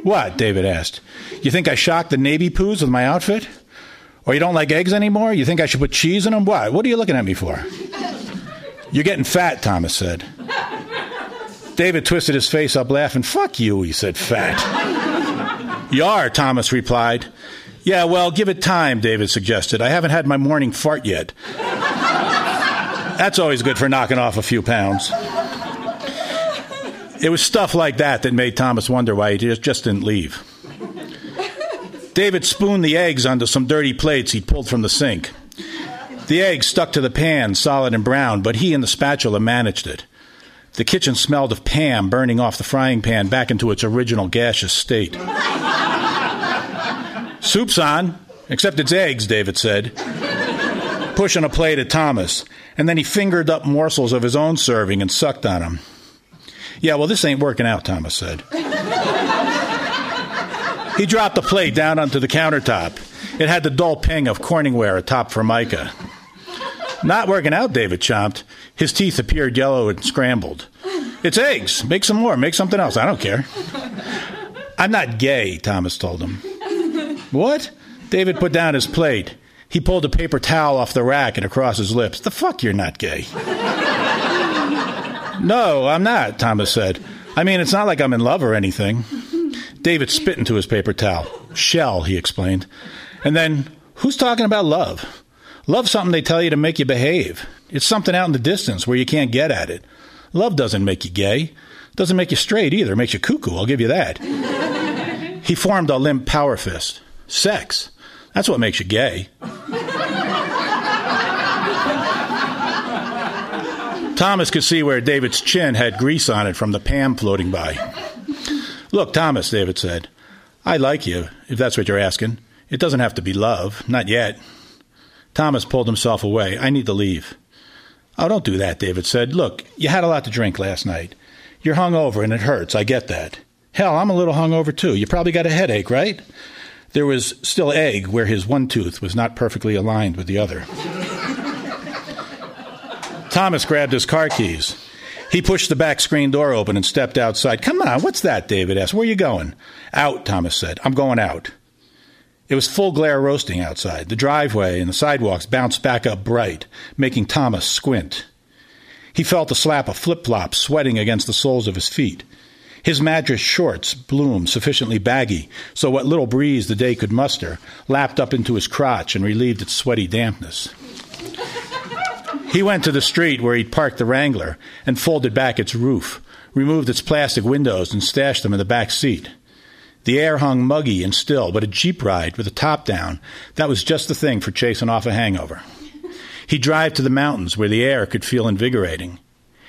What? David asked. You think I shocked the Navy poos with my outfit? Or you don't like eggs anymore? You think I should put cheese in them? Why? What are you looking at me for? You're getting fat, Thomas said. David twisted his face up, laughing. Fuck you, he said, fat. you are, Thomas replied. Yeah, well, give it time, David suggested. I haven't had my morning fart yet. That's always good for knocking off a few pounds. It was stuff like that that made Thomas wonder why he just, didn't leave. David spooned the eggs onto some dirty plates he'd pulled from the sink. The egg stuck to the pan, solid and brown, but he and the spatula managed it. The kitchen smelled of Pam burning off the frying pan back into its original gaseous state. Soup's on, except it's eggs, David said, pushing a plate at Thomas, and then he fingered up morsels of his own serving and sucked on them. Yeah, well, this ain't working out, Thomas said. he dropped the plate down onto the countertop. It had the dull ping of Corningware atop Formica. Not working out, David chomped. His teeth appeared yellow and scrambled. It's eggs. Make some more. Make something else. I don't care. I'm not gay, Thomas told him. What? David put down his plate. He pulled a paper towel off the rack and across his lips. The fuck, you're not gay. No, I'm not, Thomas said. I mean, it's not like I'm in love or anything. David spit into his paper towel. Shell, he explained. And then, who's talking about love? Love something they tell you to make you behave. It's something out in the distance where you can't get at it. Love doesn't make you gay. Doesn't make you straight either. It makes you cuckoo, I'll give you that. he formed a limp power fist. Sex. That's what makes you gay. Thomas could see where David's chin had grease on it from the Pam floating by. Look, Thomas, David said, I like you, if that's what you're asking. It doesn't have to be love, not yet. Thomas pulled himself away. I need to leave. Oh, don't do that, David said. Look, you had a lot to drink last night. You're hung over and it hurts. I get that. Hell, I'm a little hung over too. You probably got a headache, right? There was still egg where his one tooth was not perfectly aligned with the other. Thomas grabbed his car keys. He pushed the back screen door open and stepped outside. Come on, what's that? David asked. Where you going? Out, Thomas said. I'm going out. It was full glare roasting outside. The driveway and the sidewalks bounced back up bright, making Thomas squint. He felt the slap of flip flops sweating against the soles of his feet. His madras shorts bloomed sufficiently baggy so what little breeze the day could muster lapped up into his crotch and relieved its sweaty dampness. He went to the street where he'd parked the Wrangler and folded back its roof, removed its plastic windows, and stashed them in the back seat. The air hung muggy and still, but a Jeep ride with the top down, that was just the thing for chasing off a hangover. He'd drive to the mountains where the air could feel invigorating.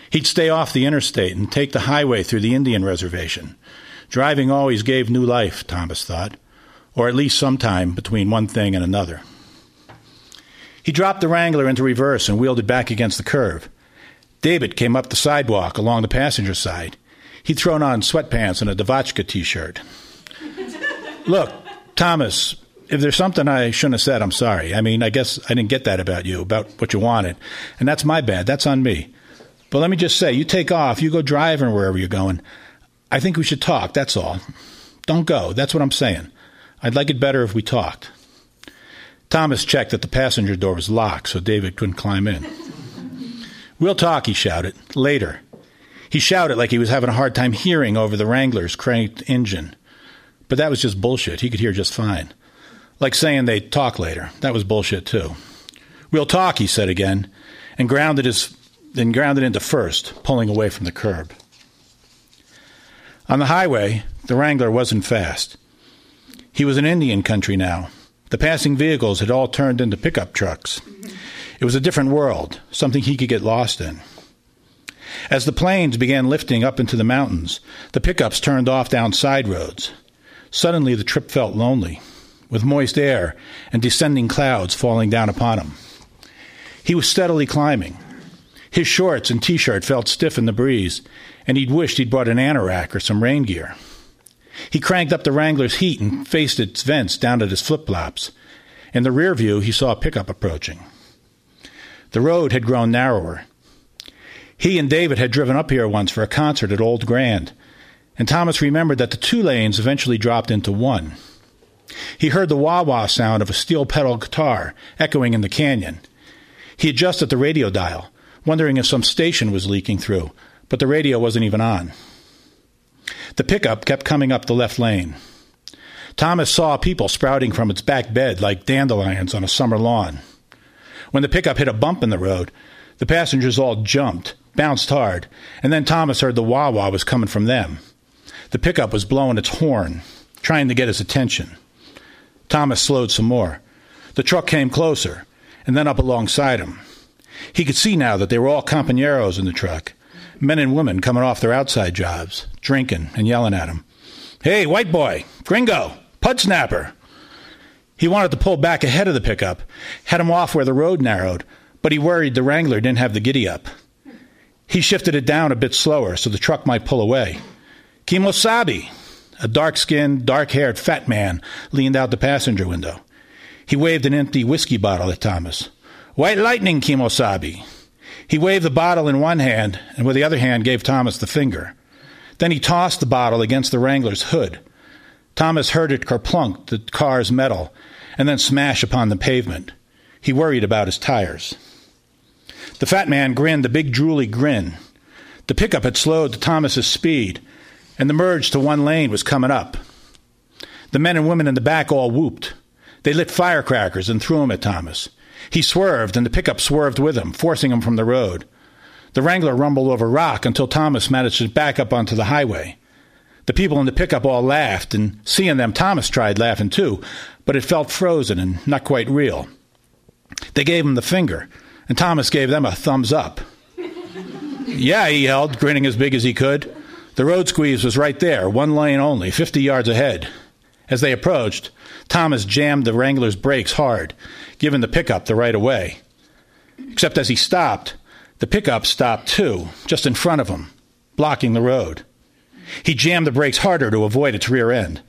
He'd stay off the interstate and take the highway through the Indian reservation. Driving always gave new life, Thomas thought, or at least some time between one thing and another. He dropped the Wrangler into reverse and wheeled it back against the curve. David came up the sidewalk along the passenger side. He'd thrown on sweatpants and a Devotchka t shirt. Look, Thomas, if there's something I shouldn't have said, I'm sorry. I mean, I guess I didn't get that about you, about what you wanted. And that's my bad. That's on me. But let me just say, you take off, you go driving wherever you're going. I think we should talk, that's all. Don't go. That's what I'm saying. I'd like it better if we talked. Thomas checked that the passenger door was locked so David couldn't climb in. We'll talk, he shouted. Later. He shouted like he was having a hard time hearing over the Wrangler's cranked engine. But that was just bullshit. He could hear just fine. Like saying they'd talk later. That was bullshit, too. We'll talk, he said again, and grounded his then grounded into first, pulling away from the curb. On the highway, the Wrangler wasn't fast. He was in Indian country now. The passing vehicles had all turned into pickup trucks. It was a different world, something he could get lost in. As the planes began lifting up into the mountains, the pickups turned off down side roads. Suddenly, the trip felt lonely, with moist air and descending clouds falling down upon him. He was steadily climbing. His shorts and t shirt felt stiff in the breeze, and he'd wished he'd brought an anorak or some rain gear. He cranked up the Wrangler's heat and faced its vents down at his flip flops. In the rear view, he saw a pickup approaching. The road had grown narrower. He and David had driven up here once for a concert at Old Grand, and Thomas remembered that the two lanes eventually dropped into one. He heard the wah wah sound of a steel pedal guitar echoing in the canyon. He adjusted the radio dial, wondering if some station was leaking through, but the radio wasn't even on. The pickup kept coming up the left lane. Thomas saw people sprouting from its back bed like dandelions on a summer lawn. When the pickup hit a bump in the road, the passengers all jumped, bounced hard, and then Thomas heard the wah wah was coming from them. The pickup was blowing its horn, trying to get his attention. Thomas slowed some more. The truck came closer, and then up alongside him. He could see now that they were all companeros in the truck, men and women coming off their outside jobs, drinking and yelling at him. Hey, white boy, gringo, pud snapper. He wanted to pull back ahead of the pickup, head him off where the road narrowed, but he worried the Wrangler didn't have the giddy up. He shifted it down a bit slower so the truck might pull away. Kemosabe, a dark skinned, dark haired fat man, leaned out the passenger window. He waved an empty whiskey bottle at Thomas. White lightning, Kemosabe. He waved the bottle in one hand and with the other hand gave Thomas the finger. Then he tossed the bottle against the Wrangler's hood. Thomas heard it kerplunk the car's metal and then smash upon the pavement. He worried about his tires. The fat man grinned a big drooly grin. The pickup had slowed to Thomas's speed, and the merge to one lane was coming up. The men and women in the back all whooped. They lit firecrackers and threw them at Thomas. He swerved, and the pickup swerved with him, forcing him from the road. The Wrangler rumbled over rock until Thomas managed to back up onto the highway. The people in the pickup all laughed, and seeing them, Thomas tried laughing too, but it felt frozen and not quite real. They gave him the finger, and Thomas gave them a thumbs up. Yeah, he yelled, grinning as big as he could. The road squeeze was right there, one lane only, 50 yards ahead. As they approached, Thomas jammed the Wrangler's brakes hard, giving the pickup the right of way. Except as he stopped, the pickup stopped too, just in front of him, blocking the road. He jammed the brakes harder to avoid its rear end.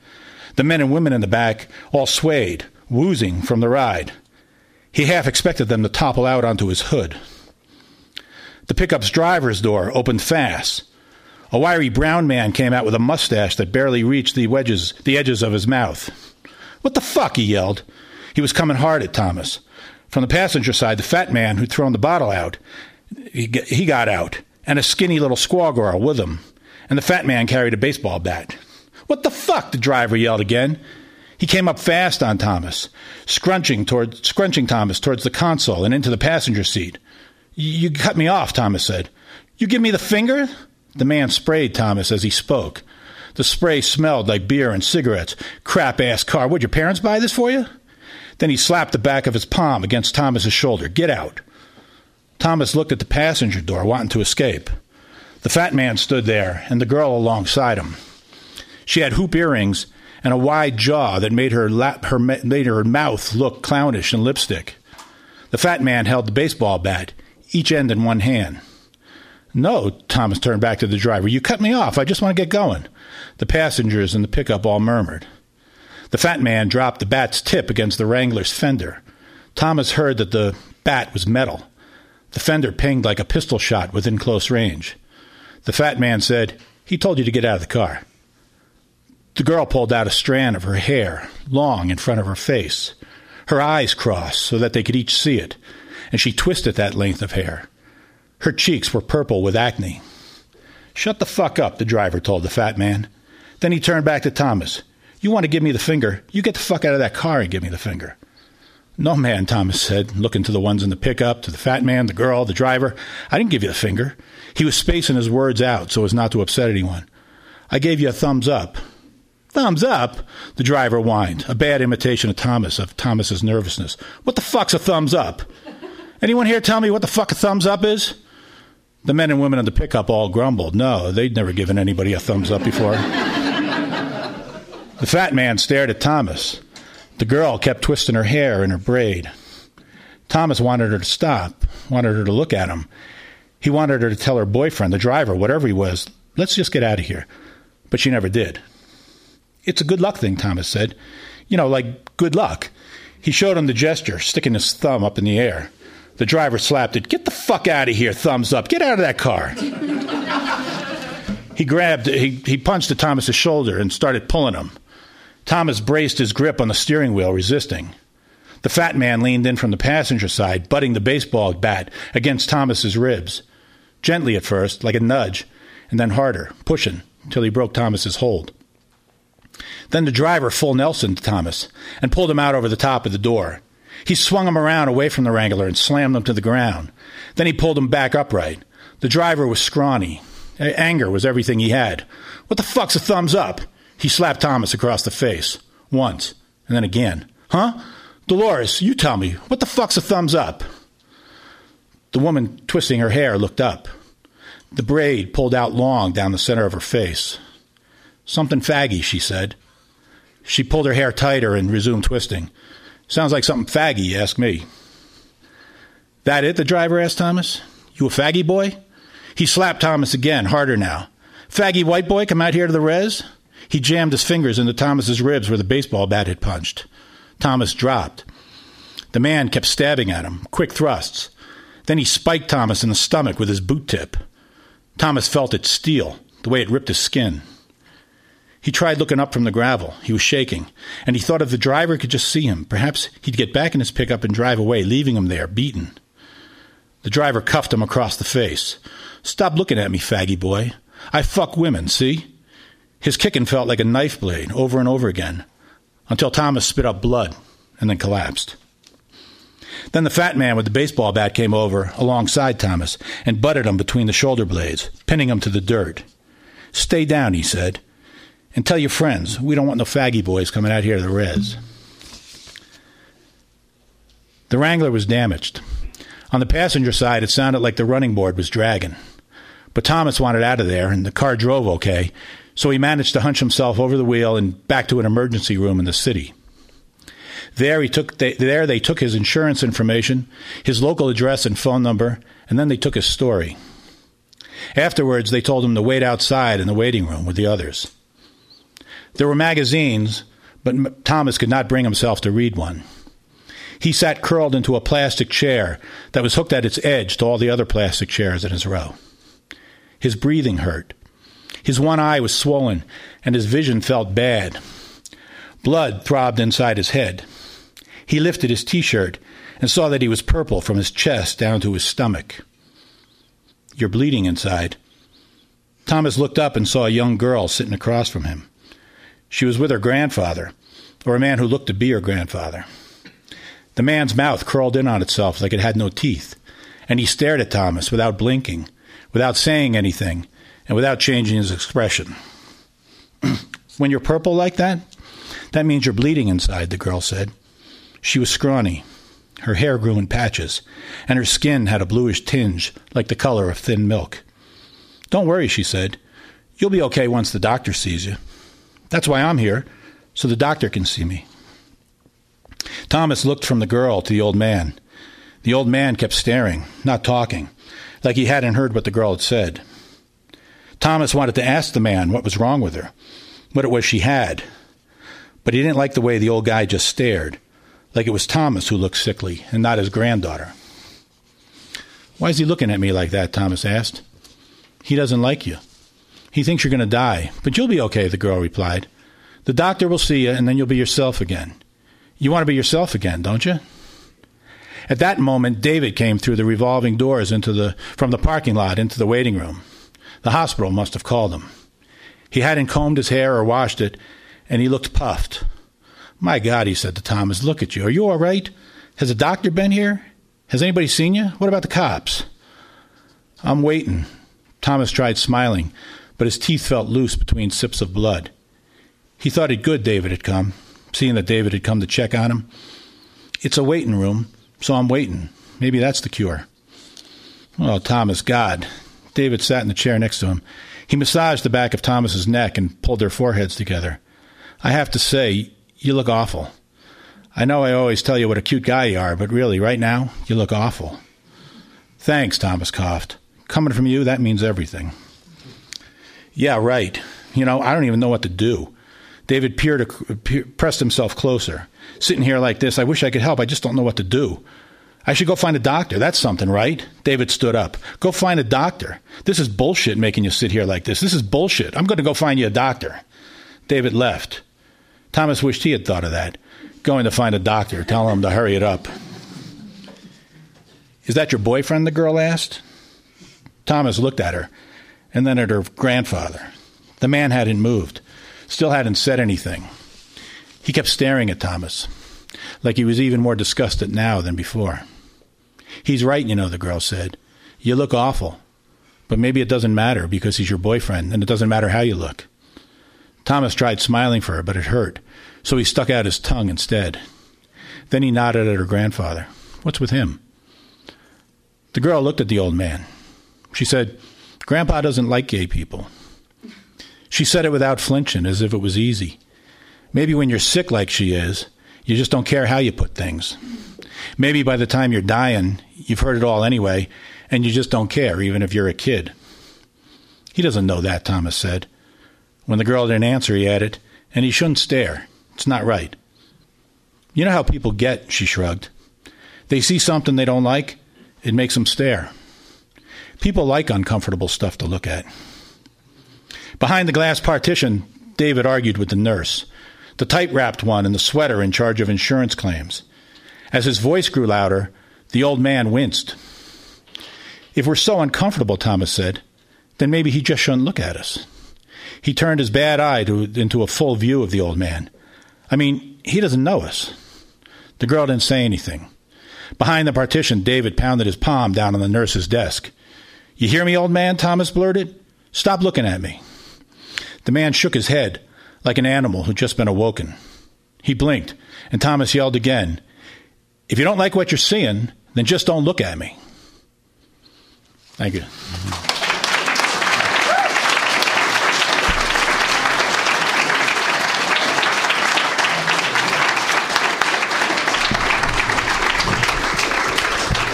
The men and women in the back all swayed, woozing from the ride. He half expected them to topple out onto his hood. The pickup's driver's door opened fast. A wiry brown man came out with a mustache that barely reached the wedges, the edges of his mouth. What the fuck? he yelled. He was coming hard at Thomas. From the passenger side, the fat man who'd thrown the bottle out, he, he got out, and a skinny little squaw girl with him. And the fat man carried a baseball bat. What the fuck? the driver yelled again. He came up fast on Thomas, scrunching toward scrunching Thomas towards the console and into the passenger seat. You cut me off, Thomas said. You give me the finger? The man sprayed Thomas as he spoke. The spray smelled like beer and cigarettes. Crap ass car. Would your parents buy this for you? Then he slapped the back of his palm against Thomas's shoulder. Get out. Thomas looked at the passenger door, wanting to escape. The fat man stood there, and the girl alongside him. She had hoop earrings and a wide jaw that made her, lap, her, made her mouth look clownish in lipstick. The fat man held the baseball bat, each end in one hand. No, Thomas turned back to the driver. You cut me off. I just want to get going. The passengers in the pickup all murmured. The fat man dropped the bat's tip against the Wrangler's fender. Thomas heard that the bat was metal. The fender pinged like a pistol shot within close range. The fat man said, He told you to get out of the car. The girl pulled out a strand of her hair, long in front of her face. Her eyes crossed so that they could each see it, and she twisted that length of hair. Her cheeks were purple with acne. Shut the fuck up, the driver told the fat man. Then he turned back to Thomas. You want to give me the finger? You get the fuck out of that car and give me the finger. No, man, Thomas said, looking to the ones in the pickup, to the fat man, the girl, the driver. I didn't give you the finger. He was spacing his words out so as not to upset anyone. I gave you a thumbs up. Thumbs up? The driver whined, a bad imitation of Thomas, of Thomas's nervousness. What the fuck's a thumbs up? Anyone here tell me what the fuck a thumbs up is? The men and women in the pickup all grumbled. No, they'd never given anybody a thumbs up before. the fat man stared at Thomas. The girl kept twisting her hair in her braid. Thomas wanted her to stop, wanted her to look at him. He wanted her to tell her boyfriend, the driver, whatever he was, let's just get out of here. But she never did. It's a good luck thing, Thomas said. You know, like good luck. He showed him the gesture, sticking his thumb up in the air. The driver slapped it. Get the fuck out of here, thumbs up. Get out of that car. he grabbed, he, he punched at Thomas's shoulder and started pulling him. Thomas braced his grip on the steering wheel, resisting. The fat man leaned in from the passenger side, butting the baseball bat against Thomas's ribs. Gently at first, like a nudge, and then harder, pushing, till he broke Thomas's hold. Then the driver full Nelson to Thomas and pulled him out over the top of the door. He swung him around away from the Wrangler and slammed him to the ground. Then he pulled him back upright. The driver was scrawny. Anger was everything he had. What the fuck's a thumbs up? He slapped Thomas across the face. Once. And then again. Huh? Dolores, you tell me. What the fuck's a thumbs up? The woman, twisting her hair, looked up. The braid pulled out long down the center of her face. Something faggy, she said. She pulled her hair tighter and resumed twisting. Sounds like something faggy, you ask me. That it? the driver asked Thomas. You a faggy boy? He slapped Thomas again, harder now. Faggy white boy, come out here to the res? He jammed his fingers into Thomas's ribs where the baseball bat had punched. Thomas dropped. The man kept stabbing at him, quick thrusts. Then he spiked Thomas in the stomach with his boot tip. Thomas felt it steel, the way it ripped his skin. He tried looking up from the gravel. He was shaking, and he thought if the driver could just see him, perhaps he'd get back in his pickup and drive away, leaving him there, beaten. The driver cuffed him across the face. Stop looking at me, faggy boy. I fuck women, see? His kicking felt like a knife blade over and over again, until Thomas spit up blood and then collapsed. Then the fat man with the baseball bat came over alongside Thomas and butted him between the shoulder blades, pinning him to the dirt. Stay down, he said. And tell your friends, we don't want no faggy boys coming out here to the res. The Wrangler was damaged. On the passenger side, it sounded like the running board was dragging. But Thomas wanted out of there, and the car drove okay, so he managed to hunch himself over the wheel and back to an emergency room in the city. There, he took there they took his insurance information, his local address and phone number, and then they took his story. Afterwards, they told him to wait outside in the waiting room with the others. There were magazines, but Thomas could not bring himself to read one. He sat curled into a plastic chair that was hooked at its edge to all the other plastic chairs in his row. His breathing hurt. His one eye was swollen, and his vision felt bad. Blood throbbed inside his head. He lifted his t shirt and saw that he was purple from his chest down to his stomach. You're bleeding inside. Thomas looked up and saw a young girl sitting across from him. She was with her grandfather, or a man who looked to be her grandfather. The man's mouth curled in on itself like it had no teeth, and he stared at Thomas without blinking, without saying anything, and without changing his expression. when you're purple like that, that means you're bleeding inside, the girl said. She was scrawny. Her hair grew in patches, and her skin had a bluish tinge like the color of thin milk. Don't worry, she said. You'll be okay once the doctor sees you. That's why I'm here, so the doctor can see me. Thomas looked from the girl to the old man. The old man kept staring, not talking, like he hadn't heard what the girl had said. Thomas wanted to ask the man what was wrong with her, what it was she had, but he didn't like the way the old guy just stared, like it was Thomas who looked sickly and not his granddaughter. Why is he looking at me like that? Thomas asked. He doesn't like you. He thinks you're going to die, but you'll be okay, the girl replied. The doctor will see you, and then you'll be yourself again. You want to be yourself again, don't you? At that moment, David came through the revolving doors into the, from the parking lot into the waiting room. The hospital must have called him. He hadn't combed his hair or washed it, and he looked puffed. My God, he said to Thomas, look at you. Are you all right? Has a doctor been here? Has anybody seen you? What about the cops? I'm waiting. Thomas tried smiling, but his teeth felt loose between sips of blood. He thought it good David had come, seeing that David had come to check on him. It's a waiting room, so I'm waiting. Maybe that's the cure. Oh, Thomas, God. David sat in the chair next to him. He massaged the back of Thomas's neck and pulled their foreheads together. I have to say, you look awful. I know I always tell you what a cute guy you are, but really, right now, you look awful. Thanks, Thomas coughed. Coming from you, that means everything. Yeah, right. You know, I don't even know what to do. David peered, pressed himself closer. Sitting here like this, I wish I could help. I just don't know what to do. I should go find a doctor. That's something, right? David stood up. Go find a doctor. This is bullshit making you sit here like this. This is bullshit. I'm going to go find you a doctor. David left. Thomas wished he had thought of that. Going to find a doctor, telling him to hurry it up. Is that your boyfriend? the girl asked. Thomas looked at her and then at her grandfather. The man hadn't moved, still hadn't said anything. He kept staring at Thomas, like he was even more disgusted now than before. He's right, you know, the girl said. You look awful. But maybe it doesn't matter because he's your boyfriend, and it doesn't matter how you look. Thomas tried smiling for her, but it hurt, so he stuck out his tongue instead. Then he nodded at her grandfather. What's with him? The girl looked at the old man. She said, Grandpa doesn't like gay people. She said it without flinching, as if it was easy. Maybe when you're sick like she is, you just don't care how you put things. Maybe by the time you're dying, you've heard it all anyway, and you just don't care, even if you're a kid. He doesn't know that, Thomas said. When the girl didn't answer, he added, and he shouldn't stare. It's not right. You know how people get, she shrugged. They see something they don't like, it makes them stare. People like uncomfortable stuff to look at. Behind the glass partition, David argued with the nurse, the tight wrapped one in the sweater in charge of insurance claims. As his voice grew louder, the old man winced. If we're so uncomfortable, Thomas said, then maybe he just shouldn't look at us. He turned his bad eye to, into a full view of the old man. I mean, he doesn't know us. The girl didn't say anything. Behind the partition, David pounded his palm down on the nurse's desk. You hear me, old man? Thomas blurted. Stop looking at me. The man shook his head like an animal who'd just been awoken. He blinked, and Thomas yelled again, If you don't like what you're seeing, then just don't look at me. Thank you.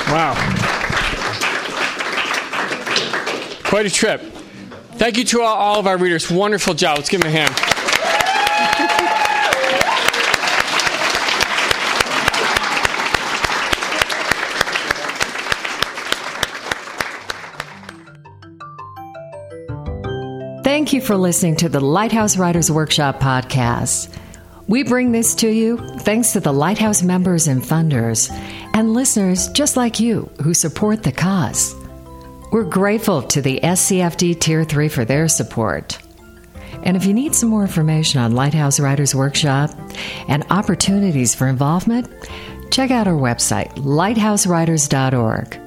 Wow. Quite a trip. Thank you to all, all of our readers. Wonderful job. Let's give them a hand. Thank you for listening to the Lighthouse Writers Workshop podcast. We bring this to you thanks to the Lighthouse members and funders and listeners just like you who support the cause. We're grateful to the SCFD Tier 3 for their support. And if you need some more information on Lighthouse Writers Workshop and opportunities for involvement, check out our website, lighthousewriters.org.